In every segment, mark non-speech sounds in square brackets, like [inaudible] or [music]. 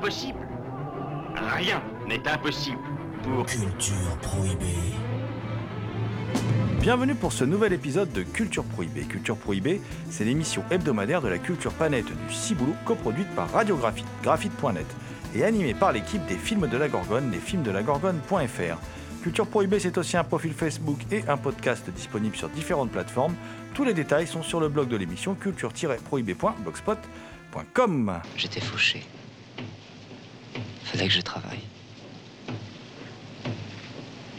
Impossible Rien n'est impossible pour... Culture prohibée. Bienvenue pour ce nouvel épisode de Culture Prohibée. Culture Prohibée, c'est l'émission hebdomadaire de la culture planète du Ciboulot, coproduite par Radiographite, graphite.net, et animée par l'équipe des films de la Gorgone, lesfilmsdelagorgone.fr. Culture Prohibée, c'est aussi un profil Facebook et un podcast disponible sur différentes plateformes. Tous les détails sont sur le blog de l'émission culture-prohibée.blogspot.com. J'étais fauché. Fallait que je travaille.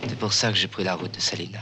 C'est pour ça que j'ai pris la route de Salina.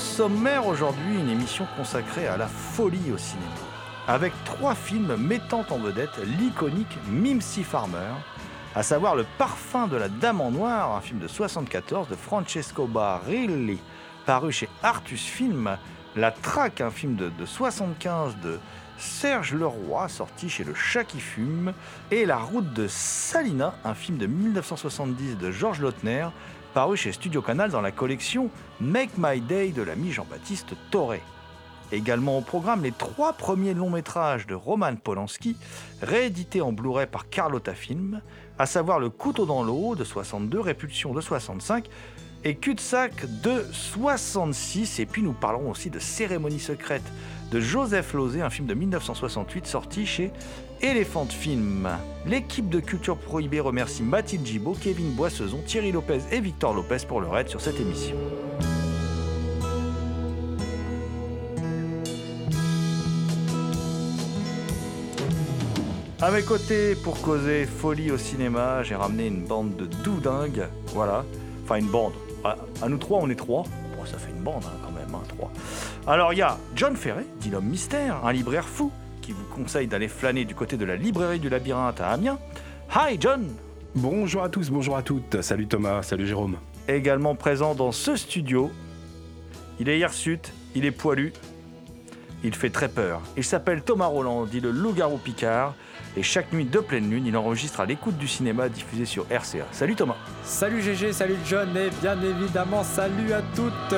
Sommaire aujourd'hui, une émission consacrée à la folie au cinéma. Avec trois films mettant en vedette l'iconique Mimsy Farmer, à savoir Le Parfum de la Dame en Noir, un film de 74 de Francesco Barilli, paru chez Artus Film, La Traque, un film de, de 75 de Serge Leroy, sorti chez Le Chat qui fume, et La Route de Salina, un film de 1970 de Georges Lautner, paru chez Studio Canal dans la collection Make My Day de l'ami Jean-Baptiste Toré. Également au programme les trois premiers longs métrages de Roman Polanski, réédités en Blu-ray par Carlotta Film, à savoir Le Couteau dans l'eau de 62, Répulsion de 65 et Cul-de-sac de 66. Et puis nous parlerons aussi de Cérémonie secrète de Joseph Lozé, un film de 1968 sorti chez Elephant Film. L'équipe de Culture Prohibée remercie Mathilde Gibaud, Kevin Boissezon, Thierry Lopez et Victor Lopez pour leur aide sur cette émission. À mes côtés, pour causer folie au cinéma, j'ai ramené une bande de doudingues. Voilà. Enfin, une bande. À, nous trois, on est trois. Bon, ça fait une bande hein, quand même, hein, trois. Alors, il y a John Ferret, dit l'homme mystère, un libraire fou, qui vous conseille d'aller flâner du côté de la librairie du labyrinthe à Amiens. Hi, John Bonjour à tous, bonjour à toutes. Salut Thomas, salut Jérôme. Également présent dans ce studio, il est hirsute, il est poilu, il fait très peur. Il s'appelle Thomas Roland, dit le loup-garou Picard, et chaque nuit de pleine lune, il enregistre à l'écoute du cinéma diffusé sur RCA. Salut Thomas Salut GG, salut John et bien évidemment salut à toutes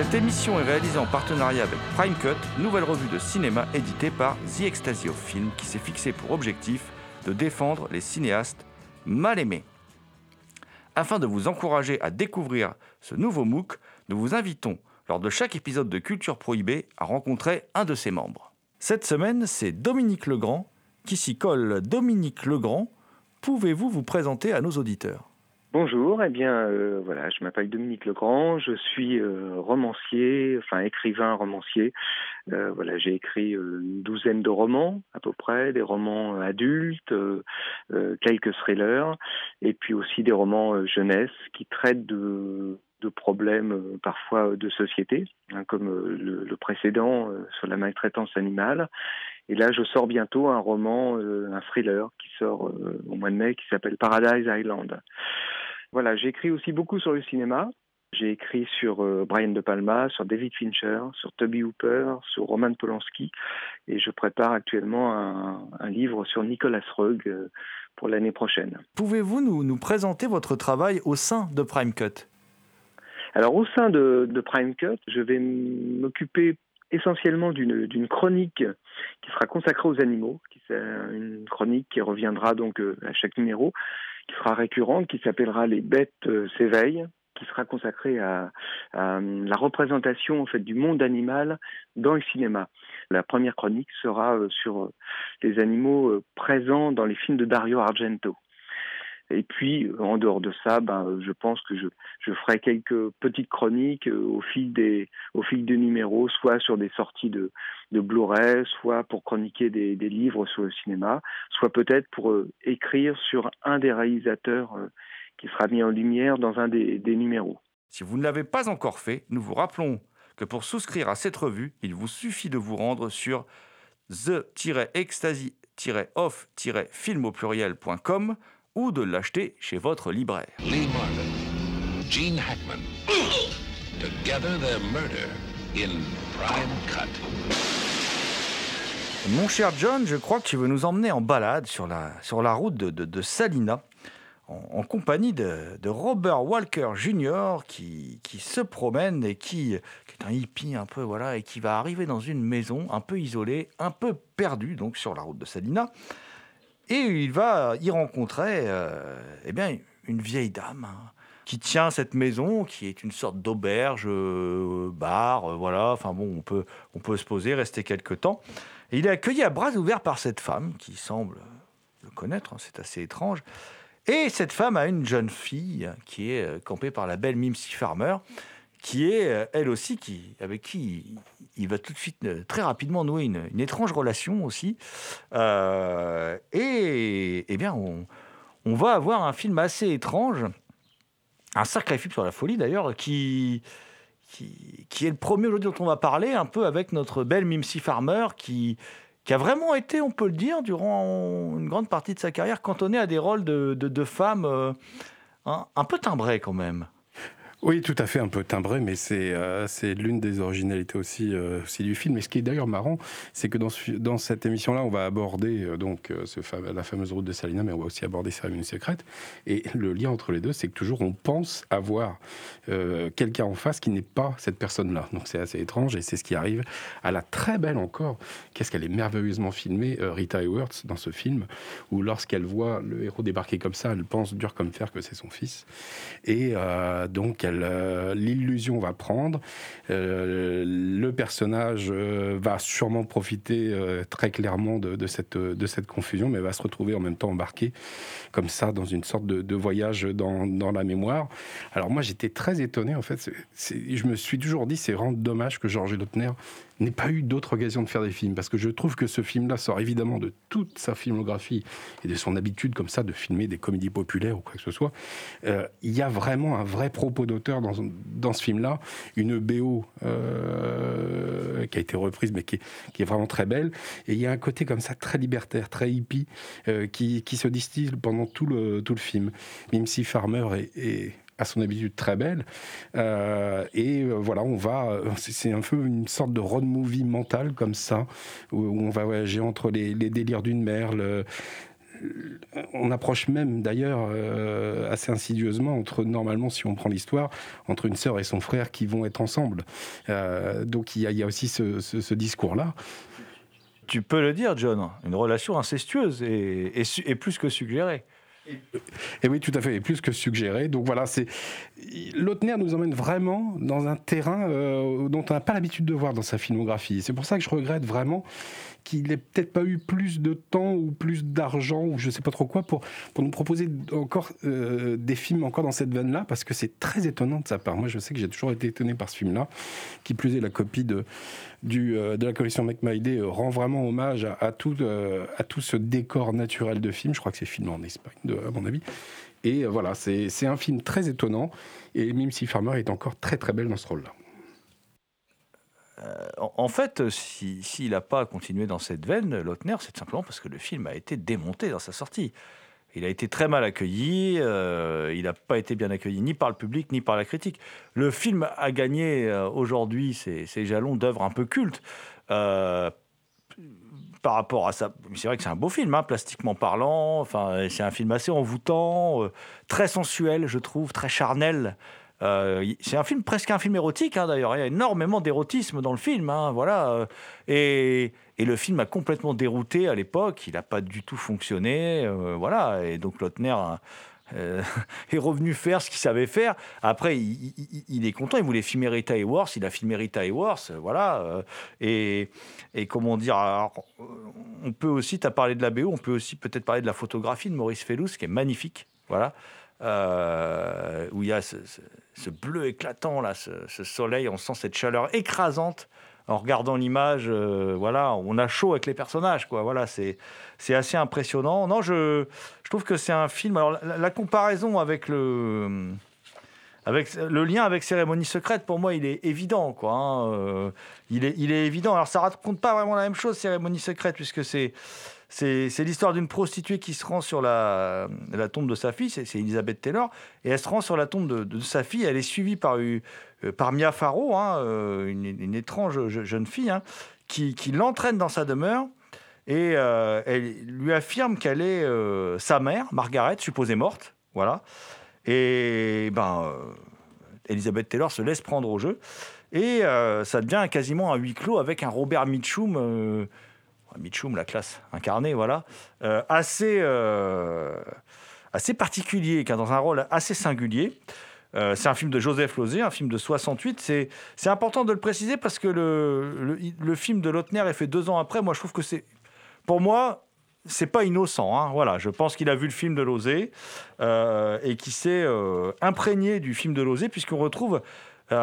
Cette émission est réalisée en partenariat avec Prime Cut, nouvelle revue de cinéma éditée par The Ecstasy of Film, qui s'est fixé pour objectif de défendre les cinéastes mal aimés. Afin de vous encourager à découvrir ce nouveau MOOC, nous vous invitons, lors de chaque épisode de Culture Prohibée, à rencontrer un de ses membres. Cette semaine, c'est Dominique Legrand qui s'y colle. Dominique Legrand, pouvez-vous vous présenter à nos auditeurs? Bonjour, eh bien euh, voilà, je m'appelle Dominique Legrand, je suis euh, romancier, enfin écrivain romancier. Euh, voilà, j'ai écrit une douzaine de romans à peu près, des romans adultes, quelques thrillers, et puis aussi des romans jeunesse qui traitent de de problèmes parfois de société, hein, comme le, précédent sur la maltraitance animale. Et là, je sors bientôt un roman, un thriller qui sort au mois de mai, qui s'appelle Paradise Island. Voilà, j'écris aussi beaucoup sur le cinéma. J'ai écrit sur euh, Brian De Palma, sur David Fincher, sur Toby Hooper, sur Roman Polanski, et je prépare actuellement un, livre sur Nicolas Rugg euh, pour l'année prochaine. Pouvez-vous nous, présenter votre travail au sein de Prime Cut? Alors au sein de, Prime Cut, je vais m'occuper essentiellement d'une chronique qui sera consacrée aux animaux, qui une chronique qui reviendra donc euh, à chaque numéro, qui sera récurrente, qui s'appellera Les bêtes s'éveillent, qui sera consacré à, la représentation en fait du monde animal dans le cinéma. La première chronique sera euh, sur euh, les animaux euh, présents dans les films de Dario Argento. Et puis, en dehors de ça, ben, je pense que je, ferai quelques petites chroniques au fil des, au fil des numéros, soit sur des sorties de, de Blu-ray, soit pour chroniquer des, livres sur le cinéma, soit peut-être pour écrire sur un des réalisateurs qui sera mis en lumière dans un des, numéros. Si vous ne l'avez pas encore fait, nous vous rappelons que pour souscrire à cette revue, il vous suffit de vous rendre sur the-ecstasy-off-film au pluriel.com ou de l'acheter chez votre libraire. Lee Marvin, Gene Hackman. Together their murder in Prime Cut. Mon cher John, je crois que tu veux nous emmener en balade sur la, sur la route de, de, de Salina en, compagnie de, Robert Walker Jr. Qui, qui, se promène et qui, est un hippie un peu, voilà, et qui va arriver dans une maison un peu isolée, un peu perdue, donc sur la route de Salina. Et il va y rencontrer euh, eh bien, une vieille dame hein, qui tient cette maison, qui est une sorte d'auberge, euh, bar, euh, voilà. Enfin bon, on peut, on peut se poser, rester quelque temps. Et il est accueilli à bras ouverts par cette femme qui semble le connaître, hein, c'est assez étrange. Et cette femme a une jeune fille qui est campée par la belle Mimsy Farmer, qui est elle aussi, qui, avec qui il va tout de suite, euh, très rapidement nouer une, étrange relation aussi. et eh bien, on, va avoir un film assez étrange, un sacré film sur la folie d'ailleurs, qui, qui, est le premier aujourd'hui dont on va parler, un peu avec notre belle Mimsy Farmer, qui, qui a vraiment été, on peut le dire, durant une grande partie de sa carrière, cantonné à des rôles de, femmes euh, un peu timbrées quand même. Oui, tout à fait, un peu timbré, mais c'est euh, l'une des originalités aussi, euh, aussi du film. Et ce qui est d'ailleurs marrant, c'est que dans, cette émission-là, on va aborder euh, donc la fameuse route de Salina, mais on va aussi aborder Cérémonie secrète. Et le lien entre les deux, c'est que toujours on pense avoir quelqu'un en face qui n'est pas cette personne-là. Donc c'est assez étrange et c'est ce qui arrive à la très belle encore. Qu'est-ce qu'elle est merveilleusement filmée, Rita Hayworth, dans ce film, où lorsqu'elle voit le héros débarquer comme ça, elle pense dur comme fer que c'est son fils. Et donc euh, l'illusion va prendre. Euh, le personnage euh, va sûrement profiter très clairement de, cette, confusion, mais va se retrouver en même temps embarqué comme ça dans une sorte de, voyage dans, dans, la mémoire. Alors moi j'étais très étonné en fait. je me suis toujours dit c'est vraiment dommage que Georges Lautner n'ai pas eu d'autre occasion de faire des films parce que je trouve que ce film-là sort évidemment de toute sa filmographie et de son habitude comme ça de filmer des comédies populaires ou quoi que ce soit. Euh, il y a vraiment un vrai propos d'auteur dans, dans ce film-là, une BO euh, qui a été reprise mais qui est, qui est, vraiment très belle et il y a un côté comme ça très libertaire, très hippie euh, qui, qui, se distille pendant tout le, tout le film. Mimsy Farmer est, est à son habitude très belle. Euh, et euh, voilà, on va. Euh, c'est un peu une sorte de road movie mental comme ça, où, on va voyager entre les, délires d'une mère, on approche même d'ailleurs assez insidieusement entre normalement si on prend l'histoire entre une sœur et son frère qui vont être ensemble donc il y, a, aussi ce, discours là tu peux le dire John une relation incestueuse et plus que suggérée et oui, tout à fait, et plus que suggéré. Donc voilà, c'est Lautner nous emmène vraiment dans un terrain euh, dont on n'a pas l'habitude de voir dans sa filmographie. C'est pour ça que je regrette vraiment qu'il n'ait peut-être pas eu plus de temps ou plus d'argent ou je ne sais pas trop quoi pour, nous proposer encore euh, des films encore dans cette veine-là, parce que c'est très étonnant de sa part. Moi, je sais que j'ai toujours été étonné par ce film-là, qui plus est la copie de, euh, la collection My Day rend vraiment hommage à, tout, à tout ce décor naturel de film. Je crois que c'est filmé en Espagne, à mon avis. Et voilà, c'est un film très étonnant. Et Mimsy Farmer est encore très très belle dans ce rôle-là. En fait, s'il n'a pas continué dans cette veine, Lautner, c'est simplement parce que le film a été démonté dans sa sortie. Il a été très mal accueilli, euh, il n'a pas été bien accueilli ni par le public ni par la critique. Le film a gagné euh, aujourd'hui ses, jalons d'œuvre un peu culte. Euh, par rapport à ça, c'est vrai que c'est un beau film, hein, plastiquement parlant. Enfin, c'est un film assez envoûtant, très sensuel, je trouve, très charnel. C'est un film presque un film érotique, hein, d'ailleurs. Il y a énormément d'érotisme dans le film, hein, voilà. Et, et le film a complètement dérouté à l'époque. Il n'a pas du tout fonctionné. Euh, voilà. Et donc Lautner euh, [laughs] est revenu faire ce qu'il savait faire. Après, il, est content. Il voulait filmer Rita Hayworth. Il a filmé Rita Hayworth. Voilà. Euh, et, et, comment dire On peut aussi, tu as parlé de la BO, on peut aussi peut-être parler de la photographie de Maurice Fellous, qui est magnifique. Voilà. Où il y a ce, bleu éclatant, là, ce, soleil, on sent cette chaleur écrasante en regardant l'image, euh, voilà, on a chaud avec les personnages, quoi. Voilà, c'est c'est assez impressionnant. Non, je, je trouve que c'est un film. Alors la, comparaison avec le avec le lien avec Cérémonie secrète, pour moi, il est évident, quoi. Hein. Euh, il est il est évident. Alors ça raconte pas vraiment la même chose, Cérémonie secrète, puisque c'est c'est l'histoire d'une prostituée qui se rend sur la, tombe de sa fille, c'est Elizabeth Taylor, et elle se rend sur la tombe de, sa fille. Elle est suivie par, euh, par Mia Farrow, hein, euh, une, étrange jeune fille, hein, qui, l'entraîne dans sa demeure et euh, elle lui affirme qu'elle est sa mère, Margaret, supposée morte. Voilà. Et ben, Elizabeth Taylor se laisse prendre au jeu. Et ça devient quasiment un huis clos avec un Robert Mitchum, Mitchum, la classe incarnée, voilà, assez, assez particulier, qui a dans un rôle assez singulier. Euh, c'est un film de Joseph Lozé, un film de 68. C'est, c'est important de le préciser parce que le, le, film de Lautner est fait deux ans après. Moi, je trouve que c'est. Pour moi, c'est pas innocent. Hein. Voilà, je pense qu'il a vu le film de Lozé euh, et qui s'est euh, imprégné du film de Lozé, puisqu'on retrouve euh,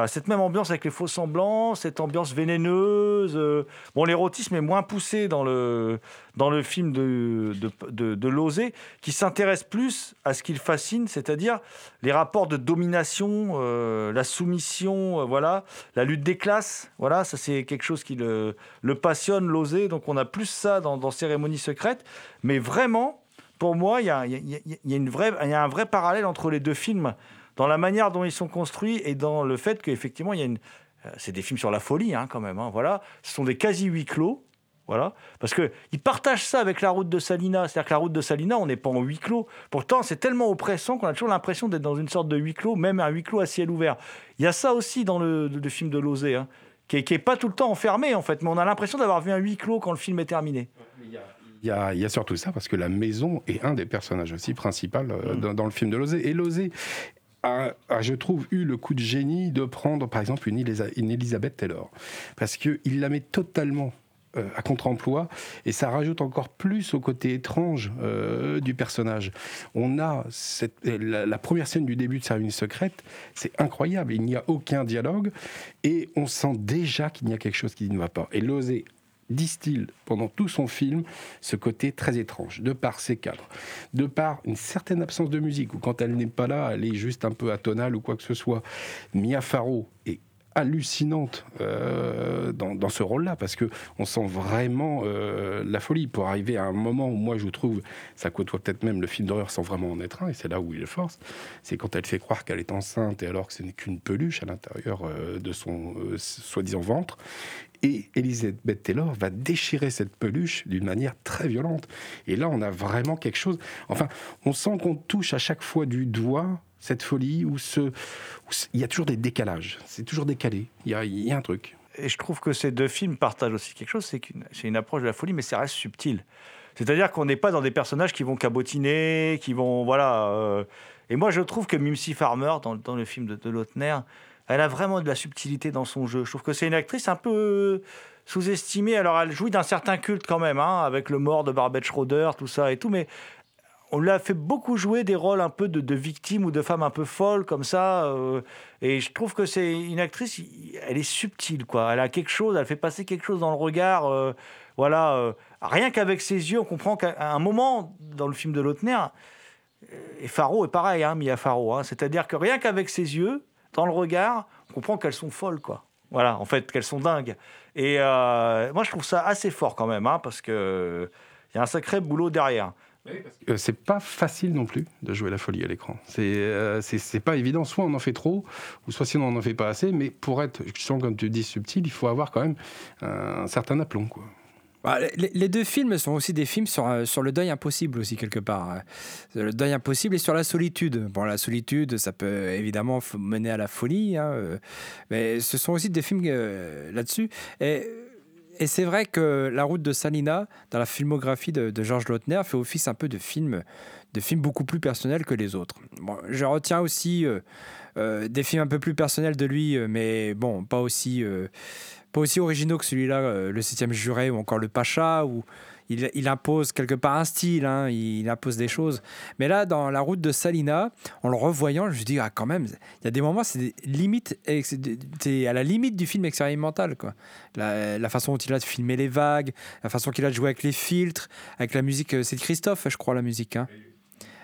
cette même ambiance avec les faux semblants, cette ambiance vénéneuse. Euh, bon, l'érotisme est moins poussé dans le, dans le film de, de, de, Lozé, qui s'intéresse plus à ce qu'il fascine, c'est-à-dire les rapports de domination, euh, la soumission, voilà, la lutte des classes. Voilà, ça c'est quelque chose qui le, le passionne, Lozé. Donc on a plus ça dans, dans Cérémonie secrète. Mais vraiment, pour moi, il y a, y, y a un vrai parallèle entre les deux films dans la manière dont ils sont construits et dans le fait qu'effectivement, il y a une. Euh, c'est des films sur la folie, hein, quand même. Hein, voilà. Ce sont des quasi huis clos. Voilà. Parce qu'ils partagent ça avec la route de Salina. C'est-à-dire que la route de Salina, on n'est pas en huis clos. Pourtant, c'est tellement oppressant qu'on a toujours l'impression d'être dans une sorte de huis clos, même un huis clos à ciel ouvert. Il y a ça aussi dans le, film de Lozé, hein, qui n'est pas tout le temps enfermé, en fait. Mais on a l'impression d'avoir vu un huis clos quand le film est terminé. Il y, a, il y, a, surtout ça, parce que la maison est un des personnages aussi principaux euh, mm. dans, dans, le film de Lozé. Et Lozé a, je trouve, eu le coup de génie de prendre, par exemple, une, une Elisabeth Taylor. Parce qu'il la met totalement euh, à contre-emploi et ça rajoute encore plus au côté étrange euh, du personnage. On a cette, la, première scène du début de Cérémonie secrète, c'est incroyable. Il n'y a aucun dialogue et on sent déjà qu'il y a quelque chose qui ne va pas. Et l'oser distille pendant tout son film ce côté très étrange, de par ses cadres, de par une certaine absence de musique, ou quand elle n'est pas là, elle est juste un peu atonale ou quoi que ce soit. Mia Farrow est hallucinante euh, dans, ce rôle-là parce que on sent vraiment euh, la folie pour arriver à un moment où moi je trouve ça côtoie peut-être même le film d'horreur sans vraiment en être un et c'est là où il est force c'est quand elle fait croire qu'elle est enceinte et alors que ce n'est qu'une peluche à l'intérieur euh, de son soi-disant ventre et Elisabeth Taylor va déchirer cette peluche d'une manière très violente. Et là, on a vraiment quelque chose. Enfin, on sent qu'on touche à chaque fois du doigt cette folie où, ce, il y a toujours des décalages. C'est toujours décalé. Il y, a, y a un truc. Et je trouve que ces deux films partagent aussi quelque chose, c'est qu'une c'est une approche de la folie, mais ça reste subtil. C'est-à-dire qu'on n'est pas dans des personnages qui vont cabotiner, qui vont voilà. Euh. Et moi, je trouve que Mimsy Farmer dans, le film de, de Lautner, elle a vraiment de la subtilité dans son jeu. Je trouve que c'est une actrice un peu sous-estimée. Alors, elle jouit d'un certain culte quand même, hein, avec le mort de Barbette Schroeder, tout ça et tout, mais on lui a fait beaucoup jouer des rôles un peu de, victime ou de femme un peu folle comme ça. Euh, et je trouve que c'est une actrice, elle est subtile, quoi. Elle a quelque chose, elle fait passer quelque chose dans le regard. Euh, voilà, euh, rien qu'avec ses yeux, on comprend qu'à un moment dans le film de Lautner, et Faro est pareil, hein, Mia Faro. Hein. C'est-à-dire que rien qu'avec ses yeux, dans le regard, on comprend qu'elles sont folles, quoi. Voilà, en fait, qu'elles sont dingues. Et moi, je trouve ça assez fort quand même, hein, parce que il y a un sacré boulot derrière. Euh, c'est pas facile non plus de jouer la folie à l'écran. C'est c'est pas évident. Soit on en fait trop, ou soit sinon on n'en fait pas assez. Mais pour être, sens comme tu dis, subtil, il faut avoir quand même un certain aplomb. Quoi. Bah, les, deux films sont aussi des films sur, euh, sur le deuil impossible aussi quelque part. Hein. Le deuil impossible et sur la solitude. Bon, la solitude, ça peut évidemment mener à la folie, hein, euh, mais ce sont aussi des films euh, là-dessus. Et, et c'est vrai que La route de Salina, dans la filmographie de, Georges Lautner, fait office un peu de film, de film beaucoup plus personnel que les autres. Je retiens aussi des films un peu plus personnels de lui, mais bon, pas aussi pas aussi originaux que celui-là, euh, le septième juré ou encore le Pacha, où il, impose quelque part un style, hein, il, impose des choses. Mais là, dans la route de Salina, en le revoyant, je me dis, ah, quand même, il y a des moments, c'est limite, c'est à la limite du film expérimental. Quoi. La, façon dont il a de filmer les vagues, la façon qu'il a de jouer avec les filtres, avec la musique, euh, c'est Christophe, je crois, la musique. Hein.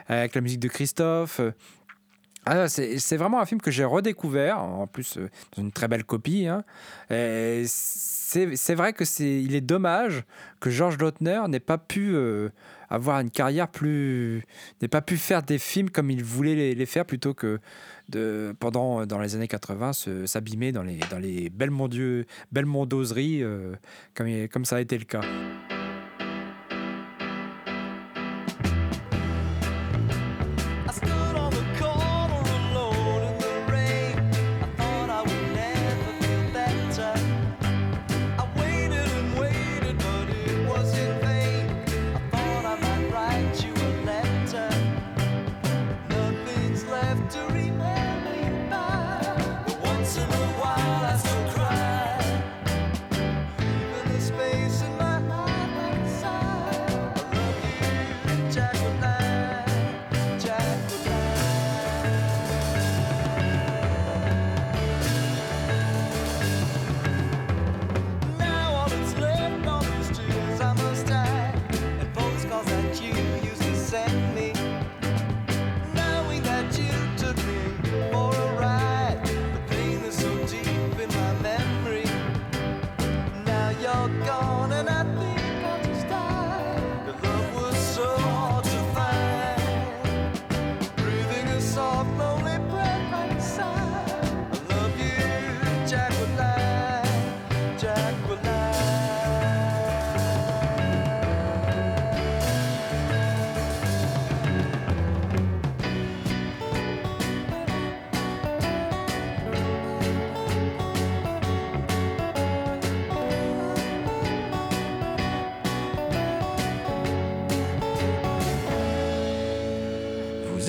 Avec la musique de Christophe. Euh, ah, c'est vraiment un film que j'ai redécouvert, en plus euh, dans une très belle copie. Hein. C'est vrai que c'est il est dommage que Georges Lautner n'ait pas pu euh, avoir une carrière plus, n'ait pas pu faire des films comme il voulait les, faire plutôt que de pendant dans les années 80 s'abîmer dans les dans les belles, belles mondeuseries euh, comme comme ça a été le cas.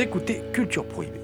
Écoutez Culture Prohibée.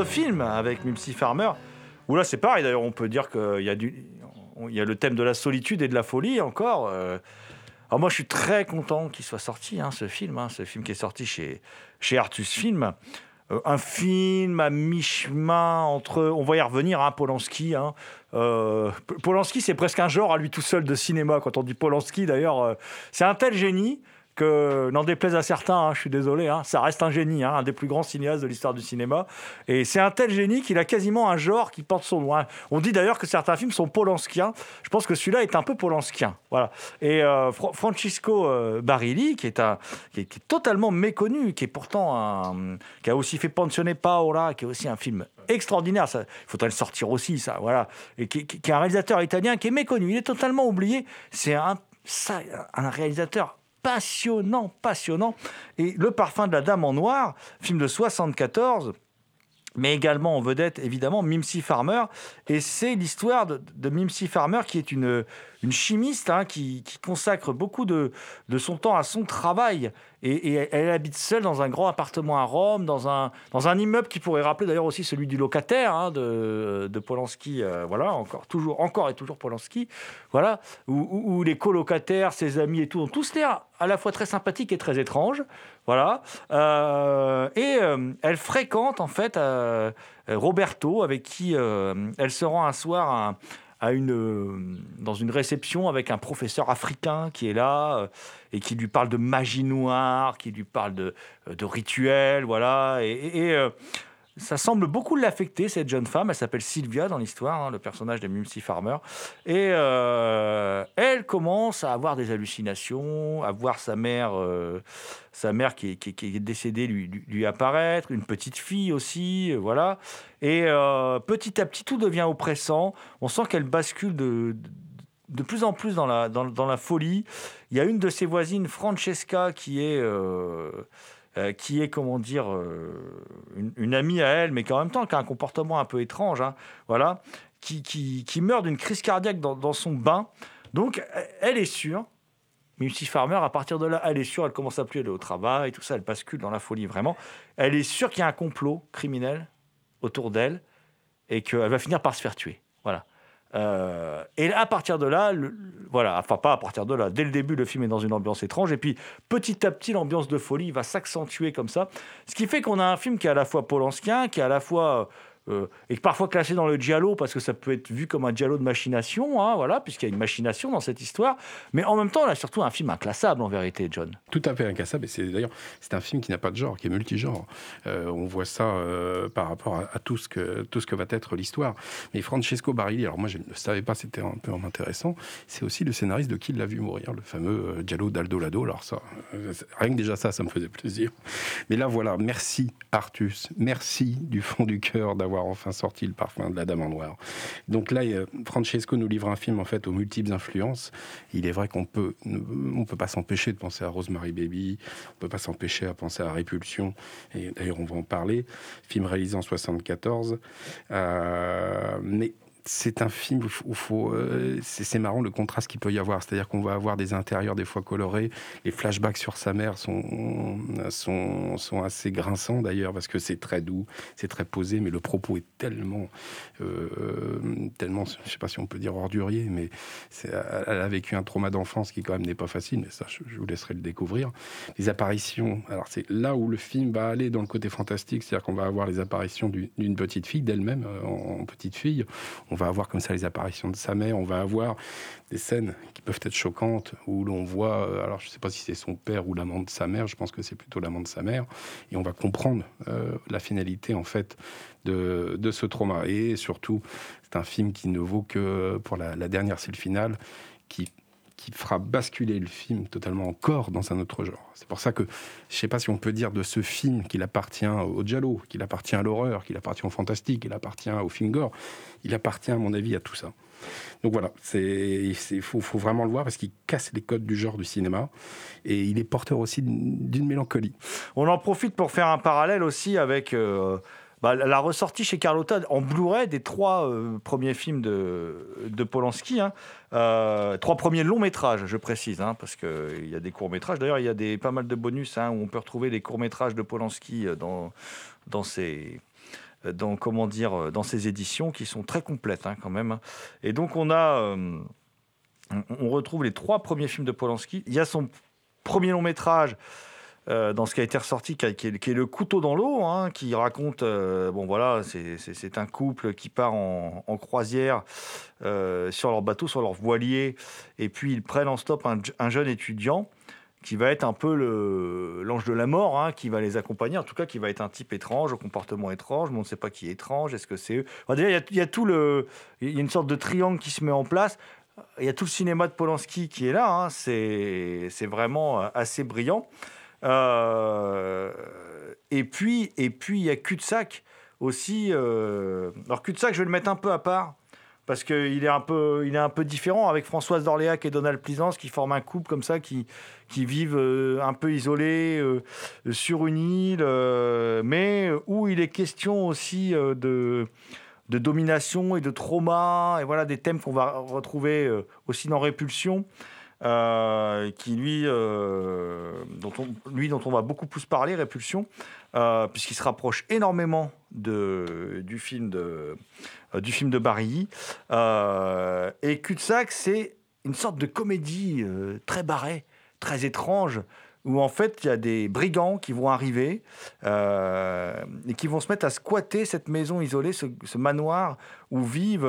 Autre film avec Mimsy Farmer, où là c'est pareil d'ailleurs, on peut dire qu'il y, a du, y a le thème de la solitude et de la folie encore. Euh. Alors moi je suis très content qu'il soit sorti, hein, ce film, hein, ce film qui est sorti chez, chez Artus Film. Euh, un film à mi-chemin entre, on va y revenir, hein, Polanski. Hein. Euh, Polanski, c'est presque un genre à lui tout seul de cinéma. Quand on dit Polanski, d'ailleurs, c'est un tel génie que, n'en déplaise à certains, hein, je suis désolé, hein, ça reste un génie, hein, un des plus grands cinéastes de l'histoire du cinéma. Et c'est un tel génie qu'il a quasiment un genre qui porte son nom. On dit d'ailleurs que certains films sont polanskiens. Je pense que celui-là est un peu polanskien. Voilà. Et euh, Francisco euh, Barilli, qui est, un, qui est, totalement méconnu, qui est pourtant un, qui a aussi fait Pensionner Paola, qui est aussi un film extraordinaire. il faudrait le sortir aussi, ça. Voilà. Et qui, est un réalisateur italien qui est méconnu. Il est totalement oublié. C'est un réalisateur passionnant, passionnant. Et Le parfum de la dame en noir, film de 74, mais également en vedette, évidemment, Mimsy Farmer. Et c'est l'histoire de, de, Mimsy Farmer, qui est une, une chimiste hein, qui, consacre beaucoup de, son temps à son travail. Et, elle habite seule dans un grand appartement à Rome, dans un, un immeuble qui pourrait rappeler d'ailleurs aussi celui du locataire hein, de, de, Polanski. Euh, voilà, encore, toujours, encore et toujours Polanski. Voilà, où, les colocataires, ses amis et tout ont tous l'air à la fois très sympathiques et très étranges. Voilà. Euh, et euh, elle fréquente en fait Roberto, avec qui elle se rend un soir à à une, euh, dans une réception avec un professeur africain qui est là euh, et qui lui parle de magie noire, qui lui parle de, euh, de rituels, voilà. Et, ça semble beaucoup l'affecter, cette jeune femme. Elle s'appelle Sylvia dans l'histoire, hein, le personnage de Mimsy Farmer. Et elle commence à avoir des hallucinations, à voir sa mère, sa mère qui est, décédée lui, apparaître, une petite fille aussi, voilà. Et euh, petit à petit, tout devient oppressant. On sent qu'elle bascule de, plus en plus dans la, folie. Il y a une de ses voisines, Francesca, qui est... Euh, euh, qui est, comment dire, une, amie à elle, mais qui en même temps qui a un comportement un peu étrange, hein, voilà, qui, meurt d'une crise cardiaque dans, son bain. Donc, elle est sûre, Missy Farmer, à partir de là, elle est sûre, elle commence à plus aller au travail, tout ça, elle bascule dans la folie vraiment. Elle est sûre qu'il y a un complot criminel autour d'elle et qu'elle va finir par se faire tuer. Voilà. Euh, et à partir de là, voilà, enfin pas à partir de là, dès le début, le film est dans une ambiance étrange, et puis petit à petit, l'ambiance de folie va s'accentuer comme ça, ce qui fait qu'on a un film qui est à la fois polanskien, qui est à la fois euh, et parfois classé dans le giallo parce que ça peut être vu comme un giallo de machination, hein, voilà, puisqu'il y a une machination dans cette histoire. Mais en même temps, là, surtout un film inclassable en vérité, John. Tout à fait inclassable. Et c'est d'ailleurs c'est un film qui n'a pas de genre, qui est multigenre. Euh, on voit ça euh, par rapport à, tout ce que va être l'histoire. Mais Francesco Barilli, alors moi je ne savais pas, c'était un peu intéressant. C'est aussi le scénariste de Qui l'a vu mourir, le fameux giallo d'Aldo Lado. Alors ça, rien que déjà ça, ça me faisait plaisir. Mais là voilà, merci Artus, merci du fond du cœur d'avoir enfin sorti le parfum de la Dame en Noir. Donc là, Francesco nous livre un film en fait aux multiples influences. Il est vrai qu'on peut, on peut pas s'empêcher de penser à Rosemary Baby, on peut pas s'empêcher à penser à Répulsion. Et d'ailleurs, on va en parler. Film réalisé en 74, euh, mais c'est un film où, faut, euh, c'est marrant le contraste qu'il peut y avoir. C'est-à-dire qu'on va avoir des intérieurs des fois colorés. Les flashbacks sur sa mère sont, sont, sont assez grinçants d'ailleurs parce que c'est très doux, c'est très posé, mais le propos est tellement, euh, tellement, je sais pas si on peut dire ordurier, mais elle a vécu un trauma d'enfance qui quand même n'est pas facile. Mais ça, je, vous laisserai le découvrir. Les apparitions. Alors c'est là où le film va aller dans le côté fantastique, c'est-à-dire qu'on va avoir les apparitions d'une petite fille d'elle-même euh, en, en petite fille. On va avoir comme ça les apparitions de sa mère, on va avoir des scènes qui peuvent être choquantes où l'on voit, euh, alors je ne sais pas si c'est son père ou l'amant de sa mère, je pense que c'est plutôt l'amant de sa mère, et on va comprendre euh, la finalité en fait de, de, ce trauma. Et surtout, c'est un film qui ne vaut que pour la, la dernière scène finale, qui qui fera basculer le film totalement encore dans un autre genre. C'est pour ça que je ne sais pas si on peut dire de ce film qu'il appartient au giallo, qu'il appartient à l'horreur, qu'il appartient au fantastique, qu'il appartient au film gore. Il appartient, à mon avis, à tout ça. Donc voilà, il faut, vraiment le voir parce qu'il casse les codes du genre du cinéma et il est porteur aussi d'une mélancolie. On en profite pour faire un parallèle aussi avec euh, bah, la ressortie chez Carlotta en Blu-ray des trois euh, premiers films de, de Polanski, hein. euh, trois premiers longs métrages, je précise, hein, parce qu'il y a des courts métrages. D'ailleurs, il y a des, pas mal de bonus hein, où on peut retrouver les courts métrages de Polanski euh, dans, dans ces dans comment dire dans ces éditions qui sont très complètes quand même. Et donc on a on retrouve les trois premiers films de Polanski. Il y a son premier long métrage euh, dans ce qui a été ressorti, qui, est, le couteau dans l'eau, hein, qui raconte, euh, bon voilà, c'est un couple qui part en, croisière euh, sur leur bateau, sur leur voilier, et puis ils prennent en stop un, jeune étudiant qui va être un peu l'ange de la mort, hein, qui va les accompagner, en tout cas qui va être un type étrange, au comportement étrange, mais on ne sait pas qui est étrange, est-ce que c'est eux déjà, il y, a tout le... Il y a une sorte de triangle qui se met en place, il y a tout le cinéma de Polanski qui est là, hein, c'est vraiment assez brillant. Euh, et puis, et puis il y a cul-de-sac aussi. Euh, alors cul-de-sac, je vais le mettre un peu à part parce qu'il est un peu, il est un peu différent avec Françoise d'Orléac et Donald Pleasance qui forment un couple comme ça, qui, qui vivent euh, un peu isolés sur une île, mais où il est question aussi de, de domination et de trauma, et voilà des thèmes qu'on va retrouver aussi dans Répulsion. Qui lui, dont on, lui dont on va beaucoup plus parler, Répulsion, puisqu'il se rapproche énormément de, du film de, euh, du film de Barry. Euh, et Cul-de-sac, c'est une sorte de comédie euh, très barrée, très étrange, où en fait il y a des brigands qui vont arriver et qui vont se mettre à squatter cette maison isolée, ce, manoir où vivent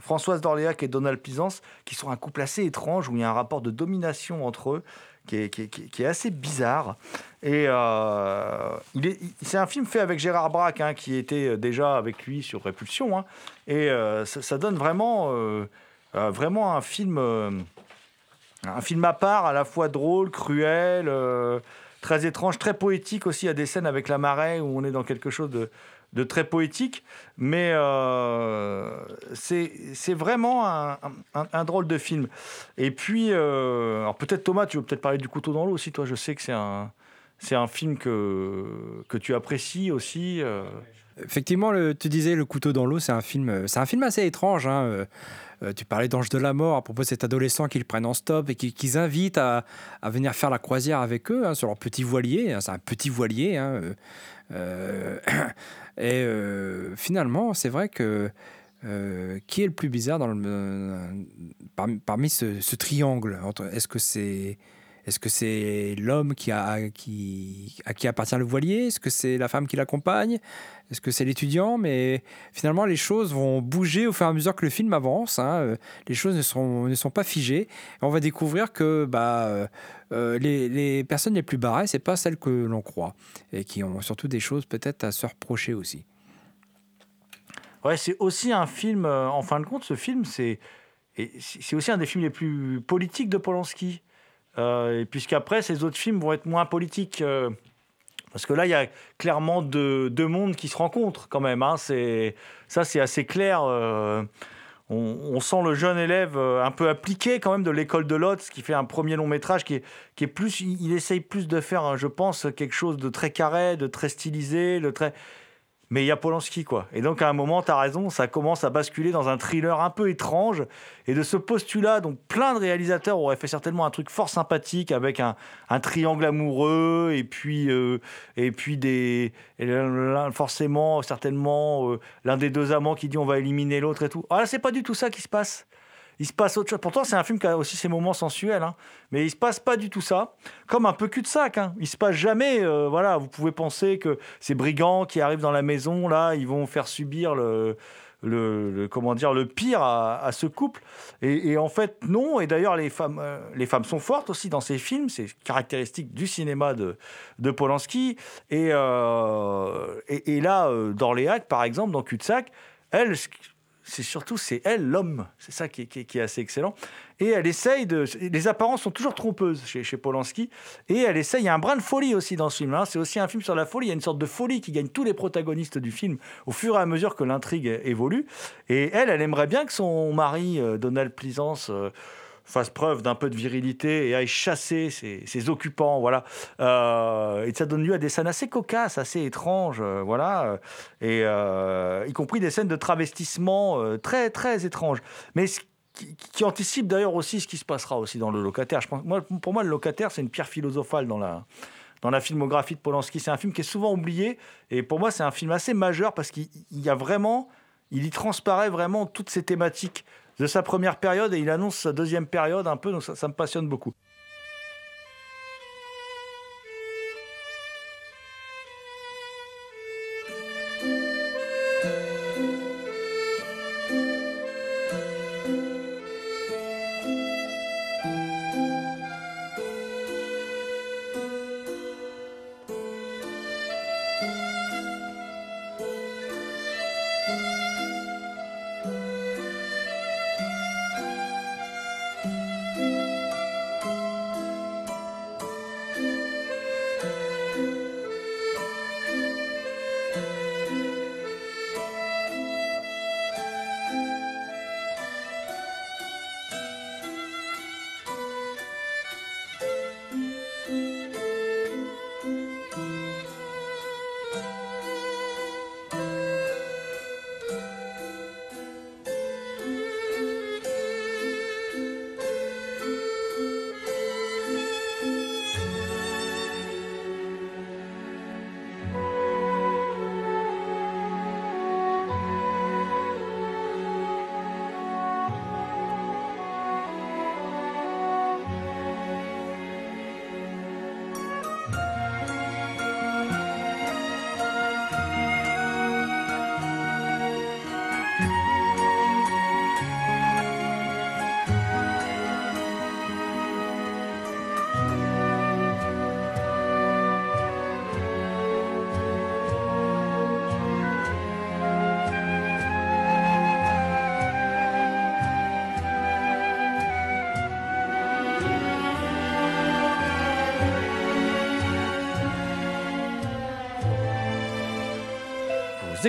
Françoise d'Orléac et Donald Pleasance, qui sont un couple assez étrange, où il y a un rapport de domination entre eux qui est, assez bizarre. Et euh, c'est un film fait avec Gérard Braque, hein, qui était déjà avec lui sur Répulsion. Hein. et euh, ça, donne vraiment, euh, vraiment un film, un film à part, à la fois drôle, cruel, très étrange, très poétique aussi. Il y a des scènes avec la marée où on est dans quelque chose de, très poétique, mais euh, c'est vraiment un, drôle de film. Et puis, euh, alors peut-être Thomas, tu veux peut-être parler du couteau dans l'eau aussi, toi, je sais que c'est un, film que, tu apprécies aussi. Euh. Effectivement, tu disais Le couteau dans l'eau, c'est un film, c'est un film assez étrange. Hein. tu parlais d'Ange de la mort à propos de cet adolescent qu'ils prennent en stop et qu'ils invitent à, venir faire la croisière avec eux hein, sur leur petit voilier. Hein. c'est un petit voilier. [coughs] Et euh, finalement, c'est vrai que euh, qui est le plus bizarre parmi, ce, triangle Est-ce que c'est est-ce que c'est l'homme qui à qui appartient le voilier? Est-ce que c'est la femme qui l'accompagne? Est-ce que c'est l'étudiant? Mais finalement, les choses vont bouger au fur et à mesure que le film avance. Hein. Les choses ne sont, pas figées. on va découvrir que bah, euh, les, les, personnes les plus barrées, c'est pas celles que l'on croit. Et qui ont surtout des choses peut-être à se reprocher aussi. Ouais, c'est aussi un film, euh, en fin de compte, ce film, c'est aussi un des films les plus politiques de Polanski. Euh, puisqu'après, ces autres films vont être moins politiques. Euh, parce que là, il y a clairement deux, deux, mondes qui se rencontrent quand même. Hein. Ça, c'est assez clair. Euh, on, sent le jeune élève un peu appliqué quand même de l'école de Lotz, qui fait un premier long métrage qui est, qui est plus. Il, essaye plus de faire, je pense, quelque chose de très carré, de très stylisé, de très mais il y a Polanski, quoi. Et donc, à un moment, tu as raison, ça commence à basculer dans un thriller un peu étrange. Et de ce postulat, donc plein de réalisateurs auraient fait certainement un truc fort sympathique avec un, triangle amoureux et puis, euh, et puis des. forcément, certainement, euh, l'un des deux amants qui dit on va éliminer l'autre et tout. Ah là, c'est pas du tout ça qui se passe il se passe autre chose. Pourtant, c'est un film qui a aussi ses moments sensuels, hein. mais il se passe pas du tout ça. Comme un peu cul-de-sac. Hein. Il se passe jamais. Euh, voilà, vous pouvez penser que ces brigands qui arrivent dans la maison, là, ils vont faire subir le. Le, comment dire le pire à, ce couple et, en fait non et d'ailleurs les femmes euh, les femmes sont fortes aussi dans ces films c'est caractéristique du cinéma de, de Polanski et, euh, et, là d'Orléac par exemple dans cul-de-sac elle c'est surtout c'est elle l'homme. C'est ça qui est, assez excellent. Et elle essaye de. Les apparences sont toujours trompeuses chez, chez Polanski. Et elle essaye. Il y a un brin de folie aussi dans ce film. Hein. C'est aussi un film sur la folie. Il y a une sorte de folie qui gagne tous les protagonistes du film au fur et à mesure que l'intrigue évolue. Et elle, elle aimerait bien que son mari, euh, Donald Pleasance, euh, fasse preuve d'un peu de virilité et aille chasser ses, occupants, voilà. Euh, et ça donne lieu à des scènes assez cocasses, assez étranges, euh, voilà. Et euh, y compris des scènes de travestissement très très étranges. Mais qui, anticipe d'ailleurs aussi ce qui se passera aussi dans le locataire. Je pense, pour moi, le locataire, c'est une pierre philosophale dans la dans la filmographie de Polanski. C'est un film qui est souvent oublié et pour moi, c'est un film assez majeur parce qu'il y a vraiment, il y transparaît vraiment toutes ces thématiques de sa première période et il annonce sa deuxième période un peu, donc ça me passionne beaucoup.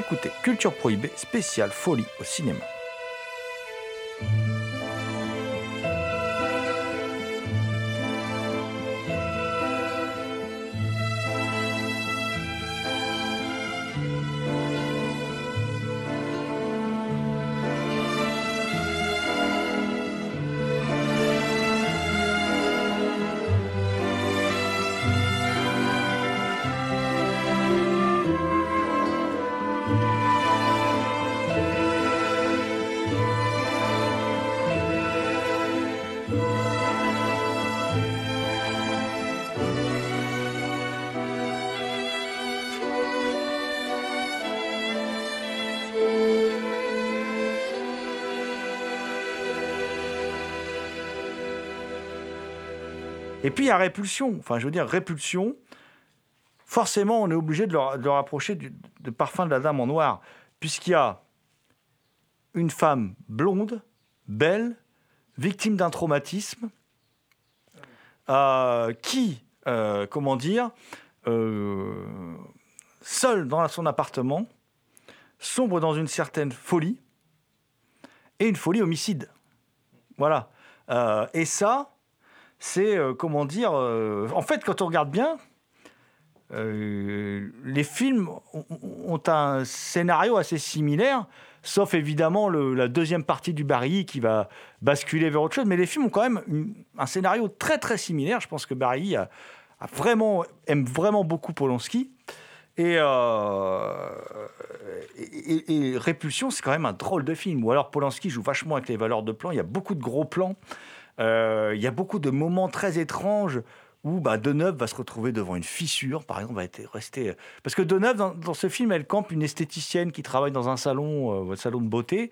Écoutez Culture Prohibée spéciale folie au cinéma. Et puis il y a répulsion. Enfin, je veux dire, répulsion. Forcément, on est obligé de le, rapprocher du, de Parfum de la Dame en Noir, puisqu'il y a une femme blonde, belle, victime d'un traumatisme, euh, qui, euh, comment dire, euh, seule dans son appartement, sombre dans une certaine folie, et une folie homicide. Voilà. et ça, c'est, euh, comment dire, euh, en fait, quand on regarde bien, euh, les films ont, un scénario assez similaire, sauf évidemment la deuxième partie du Barry qui va basculer vers autre chose, mais les films ont quand même un scénario très très similaire. Je pense que Barry a, vraiment, aime vraiment beaucoup Polanski. Et, et, Répulsion, c'est quand même un drôle de film. Ou alors Polanski joue vachement avec les valeurs de plan. Il y a beaucoup de gros plans. Euh, il y a beaucoup de moments très étranges où bah, Deneuve va se retrouver devant une fissure, par exemple, va être rester parce que Deneuve dans, ce film, elle campe une esthéticienne qui travaille dans un salon, euh, un salon de beauté,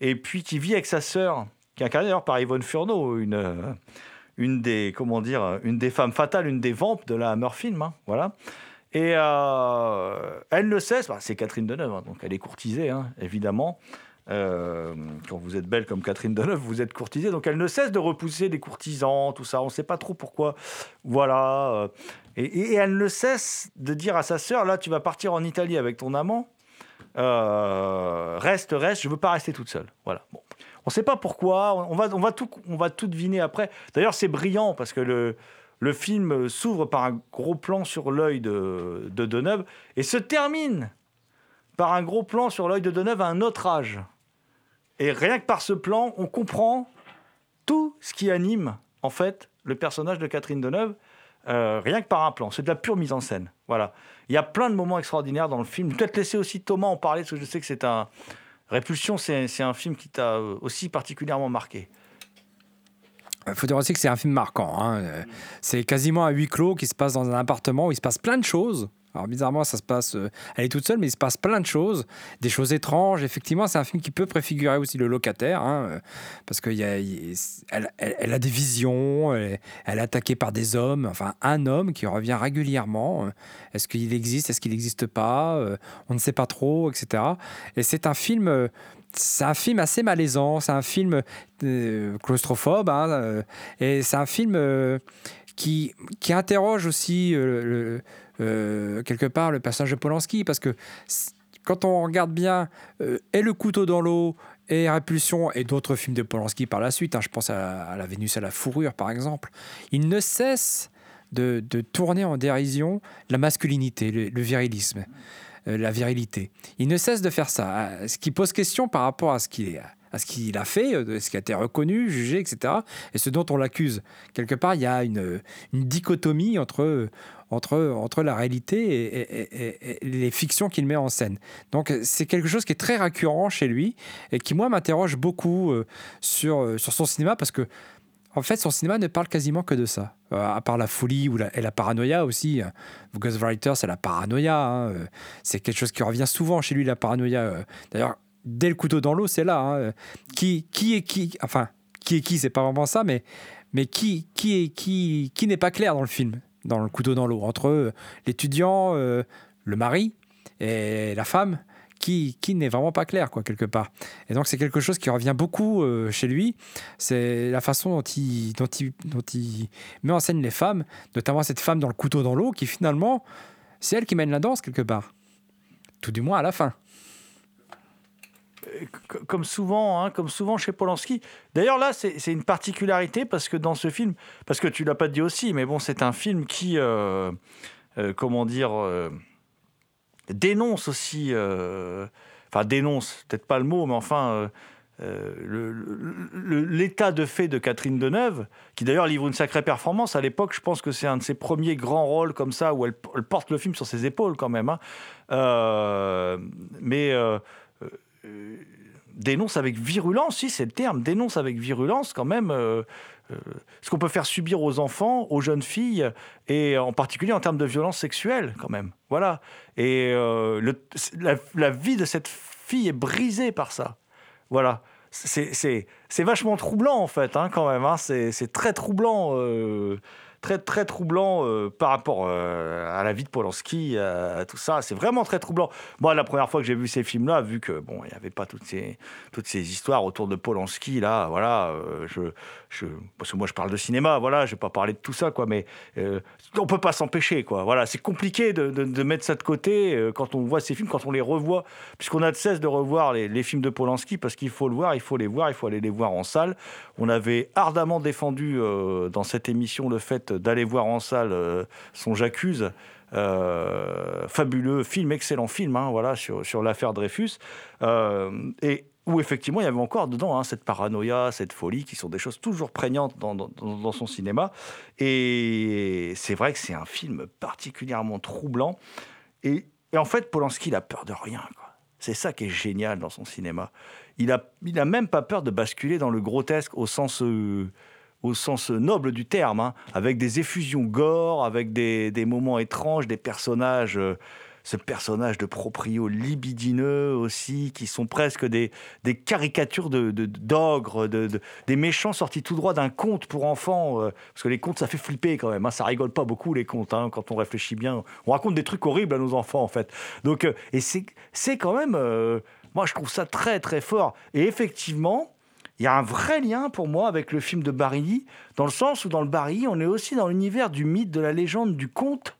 et puis qui vit avec sa sœur, qui est incarnée d'ailleurs par Yvonne Furneaux, une euh, une des comment dire, une des femmes fatales, une des vampes de la Hammer Film, hein, voilà. Et elle ne cesse, bah, c'est Catherine Deneuve, hein, donc elle est courtisée, hein, évidemment. Euh, quand vous êtes belle comme Catherine Deneuve, vous êtes courtisée. Donc elle ne cesse de repousser des courtisans, tout ça. On ne sait pas trop pourquoi. Voilà. Euh, et, elle ne cesse de dire à sa sœur, là, tu vas partir en Italie avec ton amant. Euh, reste, reste, je veux pas rester toute seule. Voilà. On ne sait pas pourquoi. On va, on va, tout, on va tout deviner après. D'ailleurs, c'est brillant parce que le, le film s'ouvre par un gros plan sur l'œil de, de Deneuve et se termine par un gros plan sur l'œil de Deneuve à un autre âge. Et rien que par ce plan, on comprend tout ce qui anime, en fait, le personnage de Catherine Deneuve, euh, rien que par un plan. C'est de la pure mise en scène. Voilà. Il y a plein de moments extraordinaires dans le film. Peut-être laisser aussi Thomas en parler, parce que je sais que c'est un. Répulsion, c'est un film qui t'a aussi particulièrement marqué. Il faut dire aussi que c'est un film marquant. Hein. C'est quasiment un huis clos qui se passe dans un appartement où il se passe plein de choses. Alors bizarrement, ça se passe. Euh, elle est toute seule, mais il se passe plein de choses, des choses étranges. Effectivement, c'est un film qui peut préfigurer aussi le locataire, hein, euh, parce qu'elle elle, elle, a des visions, elle, est attaquée par des hommes, enfin un homme qui revient régulièrement. Euh, est-ce qu'il existe Est-ce qu'il n'existe pas On ne sait pas trop, etc. Et c'est un film. c'est un film assez malaisant, c'est un film claustrophobe, hein, et c'est un film qui, qui interroge aussi le euh, quelque part le passage de Polanski, parce que quand on regarde bien euh, et le couteau dans l'eau et Répulsion et d'autres films de Polanski par la suite, hein, je pense à, la Vénus à la fourrure par exemple, il ne cesse de, tourner en dérision la masculinité, le, virilisme, euh, la virilité. Il ne cesse de faire ça, ce qui pose question par rapport à ce qu'il à ce qu'il a fait, ce qui a été reconnu, jugé, etc. Et ce dont on l'accuse. Quelque part, il y a une, une dichotomie entre, entre, entre la réalité et, les fictions qu'il met en scène. Donc c'est quelque chose qui est très récurrent chez lui et qui, moi, m'interroge beaucoup euh, sur, euh, sur son cinéma parce que en fait, son cinéma ne parle quasiment que de ça, euh, à part la folie ou la, et la paranoïa aussi. Ghostwriter, c'est la paranoïa. Hein, c'est quelque chose qui revient souvent chez lui, la paranoïa. D'ailleurs, dès le couteau dans l'eau, c'est là. Hein, qui, qui est qui Enfin, qui est qui C'est pas vraiment ça, mais, mais qui, qui qui Qui n'est pas clair dans le film dans le couteau dans l'eau, entre euh, l'étudiant, euh, le mari et la femme, qui, qui n'est vraiment pas clair, quoi, quelque part. Et donc, c'est quelque chose qui revient beaucoup euh, chez lui. C'est la façon dont il, dont, il, dont il met en scène les femmes, notamment cette femme dans le couteau dans l'eau, qui finalement, c'est elle qui mène la danse, quelque part. Tout du moins à la fin. Comme souvent, hein, comme souvent chez Polanski. D'ailleurs, là, c'est une particularité parce que dans ce film, parce que tu l'as pas dit aussi, mais bon, c'est un film qui, euh, euh, comment dire, euh, dénonce aussi, enfin dénonce, peut-être pas le mot, mais enfin l'état de fait de Catherine Deneuve, qui d'ailleurs livre une sacrée performance. À l'époque, je pense que c'est un de ses premiers grands rôles comme ça, où elle, porte le film sur ses épaules quand même. Hein. Mais dénonce avec virulence, si c'est le terme, dénonce avec virulence quand même ce qu'on peut faire subir aux enfants, aux jeunes filles, et en particulier en termes de violence sexuelle quand même. Voilà. Et la vie de cette fille est brisée par ça. Voilà. C'est vachement troublant, en fait, hein, quand même. Hein. C'est très troublant. Euh, très très troublant euh, par rapport euh, à la vie de Polanski, à, tout ça. C'est vraiment très troublant. Moi, la première fois que j'ai vu ces films-là, vu que bon, il n'y avait pas toutes ces toutes ces histoires autour de Polanski là, voilà, euh, je, parce que moi je parle de cinéma, voilà, je vais pas parler de tout ça quoi, mais on peut pas s'empêcher quoi. Voilà, c'est compliqué de, de, mettre ça de côté quand on voit ces films, quand on les revoit, puisqu'on a de cesse de revoir les films de Polanski parce qu'il faut le voir, il faut les voir, il faut aller les voir en salle. On avait ardemment défendu dans cette émission le fait d'aller voir en salle euh, son J'accuse. Euh, fabuleux film, excellent film, hein, voilà, sur, sur l'affaire Dreyfus. Euh, et où effectivement il y avait encore dedans hein, cette paranoïa, cette folie, qui sont des choses toujours prégnantes dans, dans, son cinéma. Et c'est vrai que c'est un film particulièrement troublant. Et, en fait, Polanski, il a peur de rien. C'est ça qui est génial dans son cinéma. Il a, il même pas peur de basculer dans le grotesque au sens au sens noble du terme, hein, avec des effusions gore, avec des, moments étranges, des personnages, euh, ce personnage de proprio libidineux aussi, qui sont presque des, caricatures de, d'ogres, de, des méchants sortis tout droit d'un conte pour enfants, euh, parce que les contes, ça fait flipper quand même, hein, ça rigole pas beaucoup les contes, hein, quand on réfléchit bien. On raconte des trucs horribles à nos enfants en fait. Donc, euh, et c'est, quand même, moi je trouve ça très très fort. Et effectivement, il y a un vrai lien pour moi avec le film de Barry, dans le sens où dans le Barry, on est aussi dans l'univers du mythe, de la légende, du conte,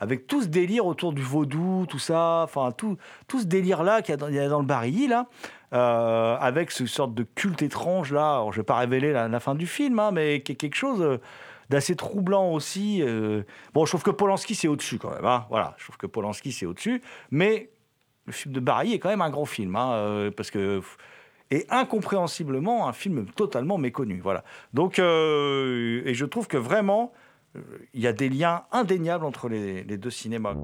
avec tout ce délire autour du vaudou, tout ça, enfin tout, tout ce délire-là qu'il y, a dans le Barry, là, euh, avec ce sorte de culte étrange, là, je ne vais pas révéler la, fin du film, hein, mais quelque chose euh, d'assez troublant aussi. Euh. Bon, je trouve que Polanski, c'est au-dessus quand même, hein, voilà, je trouve que Polanski, c'est au-dessus, mais le film de Barry est quand même un grand film, hein, parce que et incompréhensiblement un film totalement méconnu. Voilà. Donc, et je trouve que vraiment, il y a des liens indéniables entre les, deux cinémas.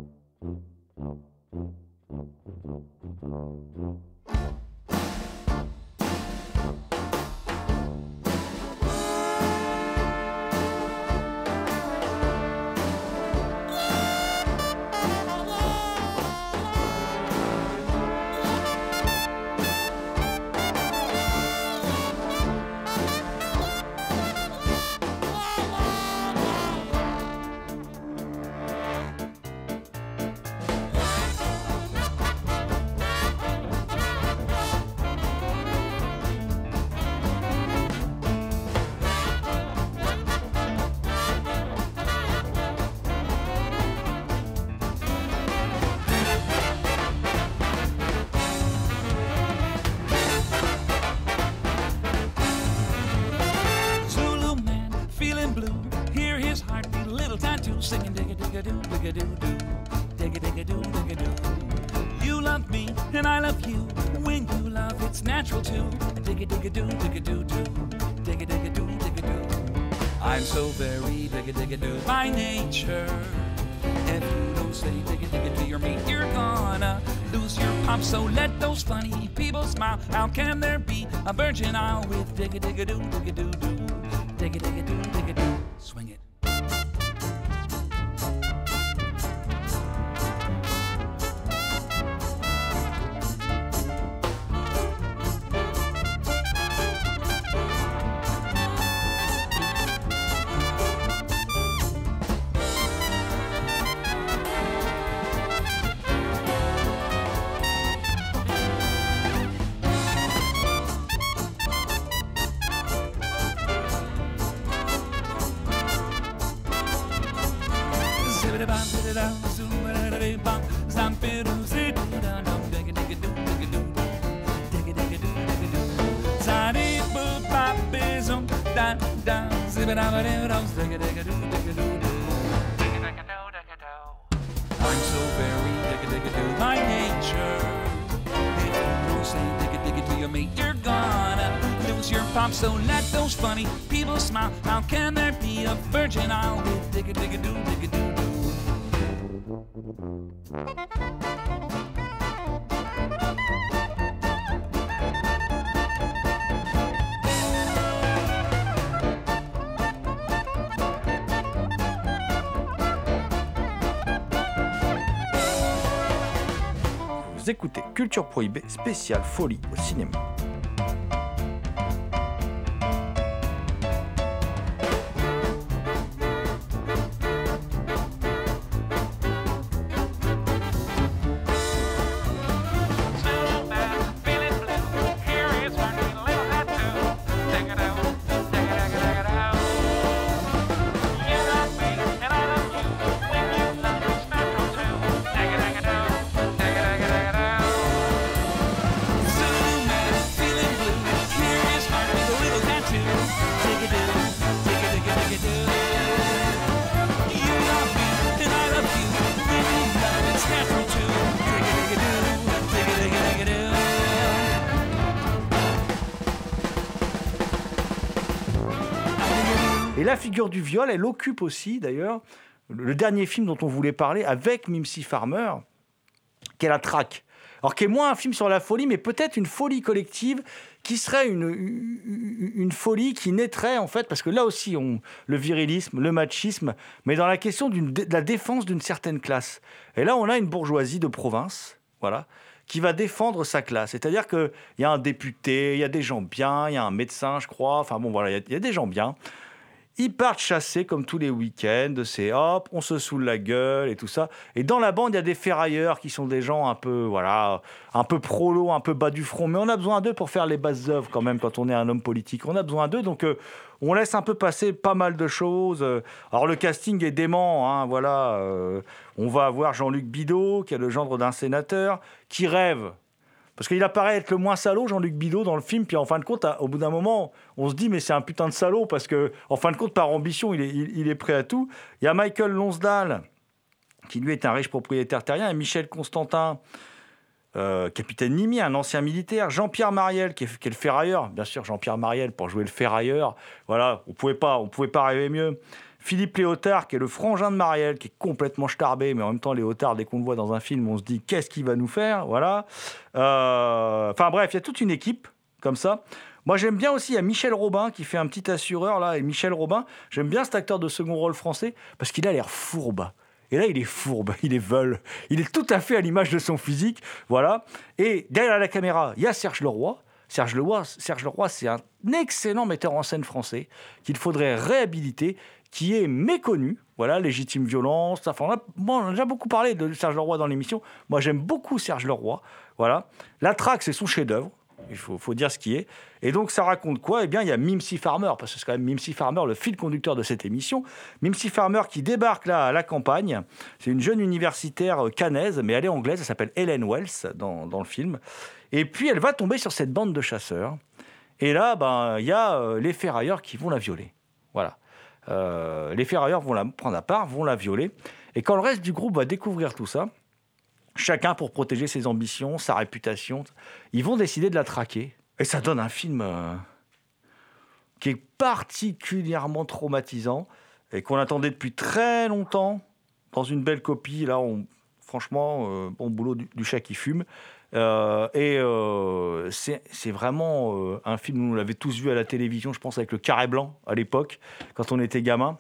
do by nature. If you don't say digga digga to your meat, you're gonna lose your pop. So let those funny people smile. How can there be a virgin isle with digga digga doo digga doo doo? I'm so very digga digga do by nature. Don't say digga digga do you mate, you're gonna lose your pop. So let those funny people smile. How can there be a virgin? I'll do digga digga do digga doo. Vous écoutez Culture Prohibée spéciale folie au cinéma. Et la figure du viol, elle occupe aussi d'ailleurs le dernier film dont on voulait parler avec Mimsy Farmer, qui est La Traque. Alors qui est moins un film sur la folie, mais peut-être une folie collective qui serait une, folie qui naîtrait en fait, parce que là aussi, on, le virilisme, le machisme, mais dans la question de la défense d'une certaine classe. Et là, on a une bourgeoisie de province, voilà, qui va défendre sa classe. C'est-à-dire qu'il y a un député, il y a des gens bien, il y a un médecin, je crois, enfin bon, voilà, il y a des gens bien. Ils partent chasser comme tous les week-ends, c'est hop, on se saoule la gueule et tout ça. Et dans la bande, il y a des ferrailleurs qui sont des gens un peu, voilà, un peu prolo, un peu bas du front. Mais on a besoin d'eux pour faire les bases œuvres quand même quand on est un homme politique. On a besoin d'eux, donc euh, on laisse un peu passer pas mal de choses. Euh, Alors le casting est dément, hein, voilà. euh, on va avoir Jean-Luc Bidot, qui est le gendre d'un sénateur, qui rêve parce qu'il apparaît être le moins salaud, Jean-Luc Bidot, dans le film. Puis en fin de compte, au bout d'un moment, on se dit, mais c'est un putain de salaud, parce que en fin de compte, par ambition, il est, prêt à tout. Il y a Michael Lonsdale, qui lui est un riche propriétaire terrien, et Michel Constantin, euh, capitaine Nimi, un ancien militaire. Jean-Pierre Mariel, qui est, qui est le ferrailleur. Bien sûr, Jean-Pierre Mariel, pour jouer le ferrailleur. Voilà, on pouvait pas, on pouvait pas rêver mieux. Philippe Léotard, qui est le frangin de Mariel, qui est complètement starbé, mais en même temps, Léotard, dès qu'on le voit dans un film, on se dit qu'est-ce qu'il va nous faire? Voilà. Euh, Enfin bref, il y a toute une équipe comme ça. Moi, j'aime bien aussi, il y a Michel Robin qui fait un petit assureur là. Et Michel Robin, j'aime bien cet acteur de second rôle français parce qu'il a l'air fourbe. Et là, il est fourbe, [laughs] il est veule. Il est tout à fait à l'image de son physique. Voilà. Et derrière la caméra, il y a Serge Leroy. Serge Leroy, Serge Leroy c'est un excellent metteur en scène français qu'il faudrait réhabiliter, qui est méconnu. Voilà, légitime violence. Enfin, on a, bon, on a déjà beaucoup parlé de Serge Leroy dans l'émission. Moi, j'aime beaucoup Serge Leroy. Voilà. La traque, c'est son chef-d'œuvre. Il faut, dire ce qui est. Et donc, ça raconte quoi? Eh bien, il y a Mimsy Farmer, parce que c'est quand même Mimsy Farmer le fil conducteur de cette émission. Mimsy Farmer qui débarque là à la campagne. C'est une jeune universitaire euh, canaise, mais elle est anglaise. Elle s'appelle Helen Wells dans, dans le film. Et puis, elle va tomber sur cette bande de chasseurs. Et là, ben, il y a euh, les ferrailleurs qui vont la violer. Voilà. Euh, les ferrailleurs vont la prendre à part, vont la violer. Et quand le reste du groupe va découvrir tout ça, chacun pour protéger ses ambitions, sa réputation, ils vont décider de la traquer. Et ça donne un film euh, qui est particulièrement traumatisant et qu'on attendait depuis très longtemps dans une belle copie. Là, franchement, euh, bon boulot du chat qui fume. Euh, et euh, c'est vraiment euh, un film, on l'avait tous vu à la télévision, je pense, avec le carré blanc à l'époque, quand on était gamin.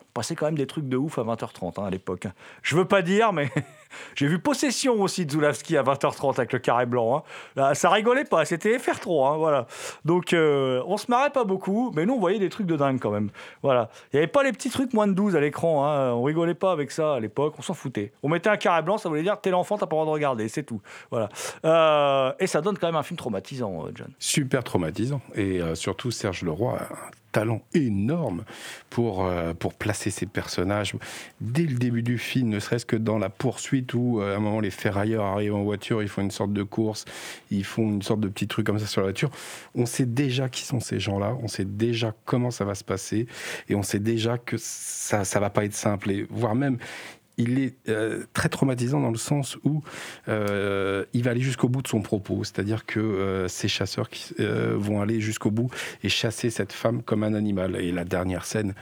On passait quand même des trucs de ouf à 20h30 hein, à l'époque. Je veux pas dire, mais [laughs] j'ai vu Possession aussi de Zulawski à 20h30 avec le carré blanc. hein. Là, ça rigolait pas, c'était FR3. hein, voilà. Donc euh, on se marrait pas beaucoup, mais nous on voyait des trucs de dingue quand même. Voilà. Il y avait pas les petits trucs moins de 12 à l'écran. hein. On rigolait pas avec ça à l'époque, on s'en foutait. On mettait un carré blanc, ça voulait dire t'es l'enfant, t'as pas le droit de regarder, c'est tout. Voilà. Euh, et ça donne quand même un film traumatisant, euh, John. Super traumatisant. Et euh, surtout, Serge Leroy, un talent énorme pour, pour placer ces personnages dès le début du film, ne serait-ce que dans la poursuite où euh, à un moment les ferrailleurs arrivent en voiture, ils font une sorte de course, ils font une sorte de petit truc comme ça sur la voiture. On sait déjà qui sont ces gens-là, on sait déjà comment ça va se passer et on sait déjà que ça ça va pas être simple et voire même il est euh, très traumatisant dans le sens où euh, il va aller jusqu'au bout de son propos, c'est-à-dire que ces chasseurs vont aller jusqu'au bout et chasser cette femme comme un animal. Et la dernière scène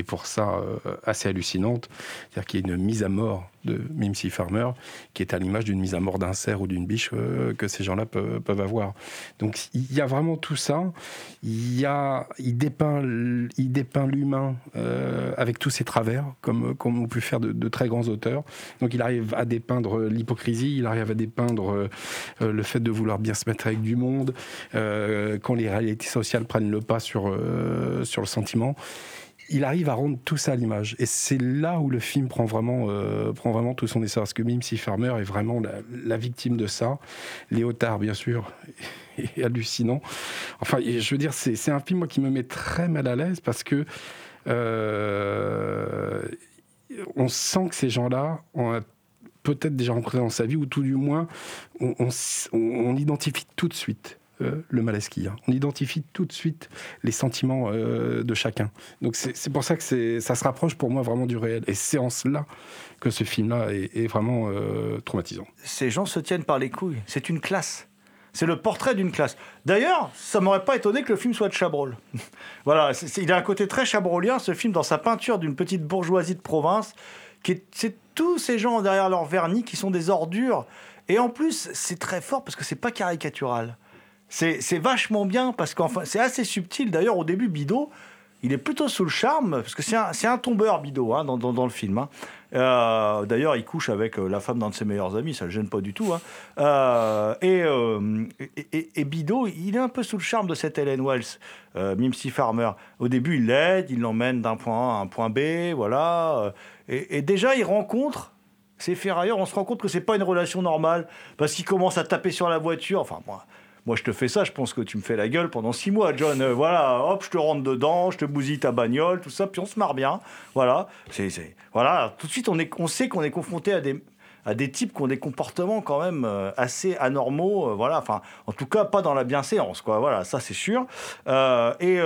est pour ça assez hallucinante, c'est-à-dire qu'il y a une mise à mort de Mimsy Farmer, qui est à l'image d'une mise à mort d'un cerf ou d'une biche euh, que ces gens-là peuvent, avoir. Donc il y a vraiment tout ça. Il, y a, il dépeint, l'humain euh, avec tous ses travers, comme, ont pu faire de, très grands auteurs. Donc il arrive à dépeindre l'hypocrisie, il arrive à dépeindre euh, le fait de vouloir bien se mettre avec du monde, euh, quand les réalités sociales prennent le pas sur, euh, sur le sentiment il arrive à rendre tout ça à l'image. Et c'est là où le film prend vraiment, euh, prend vraiment tout son essor. Parce que Mimsy Farmer est vraiment la, victime de ça. Léotard, bien sûr, [laughs] est hallucinant. Enfin, je veux dire, c'est un film qui me met très mal à l'aise parce que euh, on sent que ces gens-là ont peut-être déjà rencontré dans sa vie, ou tout du moins, on, on identifie tout de suite euh, le malaski. Hein. On identifie tout de suite les sentiments euh, de chacun. Donc c'est pour ça que ça se rapproche pour moi vraiment du réel. Et c'est en cela que ce film-là est, vraiment euh, traumatisant. Ces gens se tiennent par les couilles. C'est une classe. C'est le portrait d'une classe. D'ailleurs, ça m'aurait pas étonné que le film soit de Chabrol. [laughs] voilà, il a un côté très chabrolien, ce film, dans sa peinture d'une petite bourgeoisie de province. C'est tous ces gens derrière leur vernis qui sont des ordures. Et en plus, c'est très fort parce que c'est pas caricatural. C'est vachement bien parce qu'enfin, c'est assez subtil. D'ailleurs, au début, Bido, il est plutôt sous le charme parce que c'est un, un, tombeur, Bido, hein, dans, dans, le film. Hein. Euh, D'ailleurs, il couche avec euh, la femme d'un de ses meilleurs amis, ça le gêne pas du tout. Hein. Euh, et, et, et, Bido, il est un peu sous le charme de cette Helen Wells, Mimsy Farmer. Au début, il l'aide, il l'emmène d'un point A à un point B, voilà. Et, déjà, il rencontre ces ferrailleurs, on se rend compte que c'est pas une relation normale parce qu'il commence à taper sur la voiture. Enfin, moi moi je te fais ça, je pense que tu me fais la gueule pendant six mois, John. Euh, voilà, hop, je te rentre dedans, je te bousille ta bagnole, tout ça, puis on se marre bien. Voilà, c'est, voilà. Tout de suite, on, est, on sait qu'on est confronté à des, à des types qui ont des comportements quand même euh, assez anormaux. Euh, voilà, enfin, en tout cas, pas dans la bienséance, quoi. Voilà, ça c'est sûr. Et.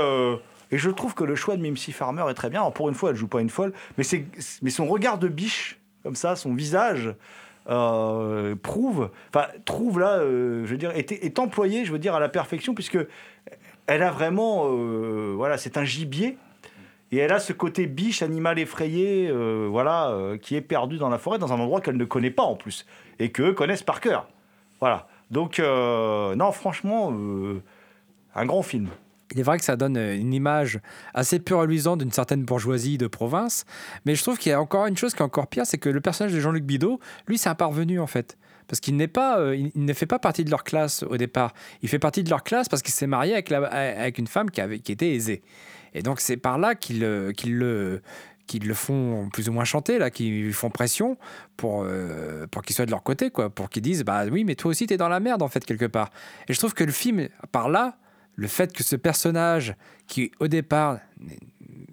Et je trouve que le choix de Mimsy Farmer est très bien. Alors pour une fois, elle joue pas une folle, mais, c'est, mais son regard de biche, comme ça, son visage, euh, prouve, enfin trouve là, euh, je veux dire, est, employée, je veux dire, à la perfection, puisque elle a vraiment, euh, voilà, c'est un gibier. Et elle a ce côté biche, animal effrayé, voilà, qui est perdu dans la forêt, dans un endroit qu'elle ne connaît pas en plus, et qu'eux connaissent par cœur. Voilà. Donc, non, franchement, un grand film. Il est vrai que ça donne une image assez peu reluisante d'une certaine bourgeoisie de province, mais je trouve qu'il y a encore une chose qui est encore pire, c'est que le personnage de Jean-Luc Bidot, lui, c'est un parvenu en fait. Parce qu'il n'est pas, euh, il ne fait pas partie de leur classe au départ. Il fait partie de leur classe parce qu'il s'est marié avec, avec une femme qui, avait, qui était aisée. Et donc c'est par là qu'ils qu le, le font plus ou moins chanter, là, qui lui font pression pour, euh, pour qu'ils soient de leur côté, quoi, pour qu'ils disent bah oui, mais toi aussi, t'es dans la merde, en fait, quelque part. Et je trouve que le film, par là, le fait que ce personnage, qui au départ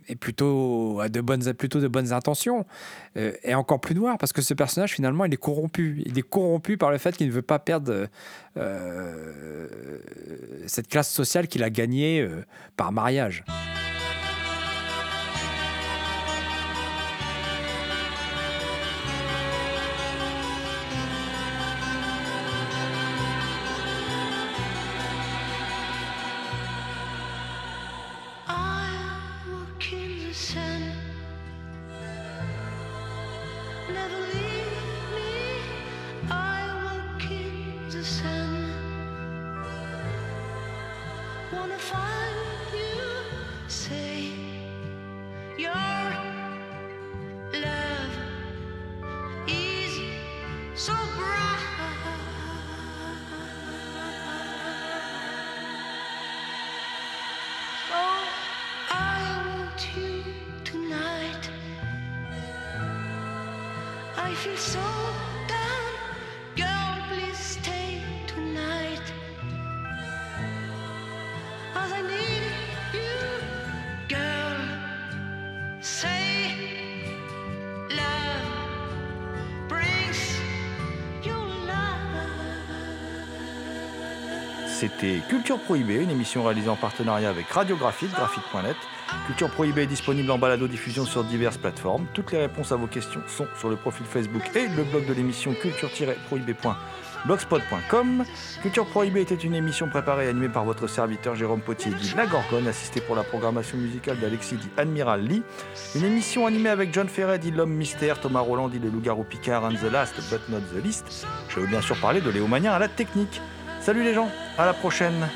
est plutôt à de bonnes, plutôt de bonnes intentions, euh, est encore plus noir parce que ce personnage finalement il est corrompu. Il est corrompu par le fait qu'il ne veut pas perdre euh, cette classe sociale qu'il a gagnée euh, par mariage. C'était Culture Prohibée, une émission réalisée en partenariat avec Radiographite, graphite.net. Culture Prohibée est disponible en balado-diffusion sur diverses plateformes. Toutes les réponses à vos questions sont sur le profil Facebook et le blog de l'émission culture-prohibée.blogspot.com. Culture Prohibée était une émission préparée et animée par votre serviteur Jérôme Potier, dit La Gorgone, assisté pour la programmation musicale d'Alexis, dit Admiral Lee. Une émission animée avec John Ferret, dit L'Homme Mystère, Thomas Roland, dit Le Loup-Garou Picard, and the Last but not the least. Je veux bien sûr parler de Léo Magnin à la technique. Salut les gens, à la prochaine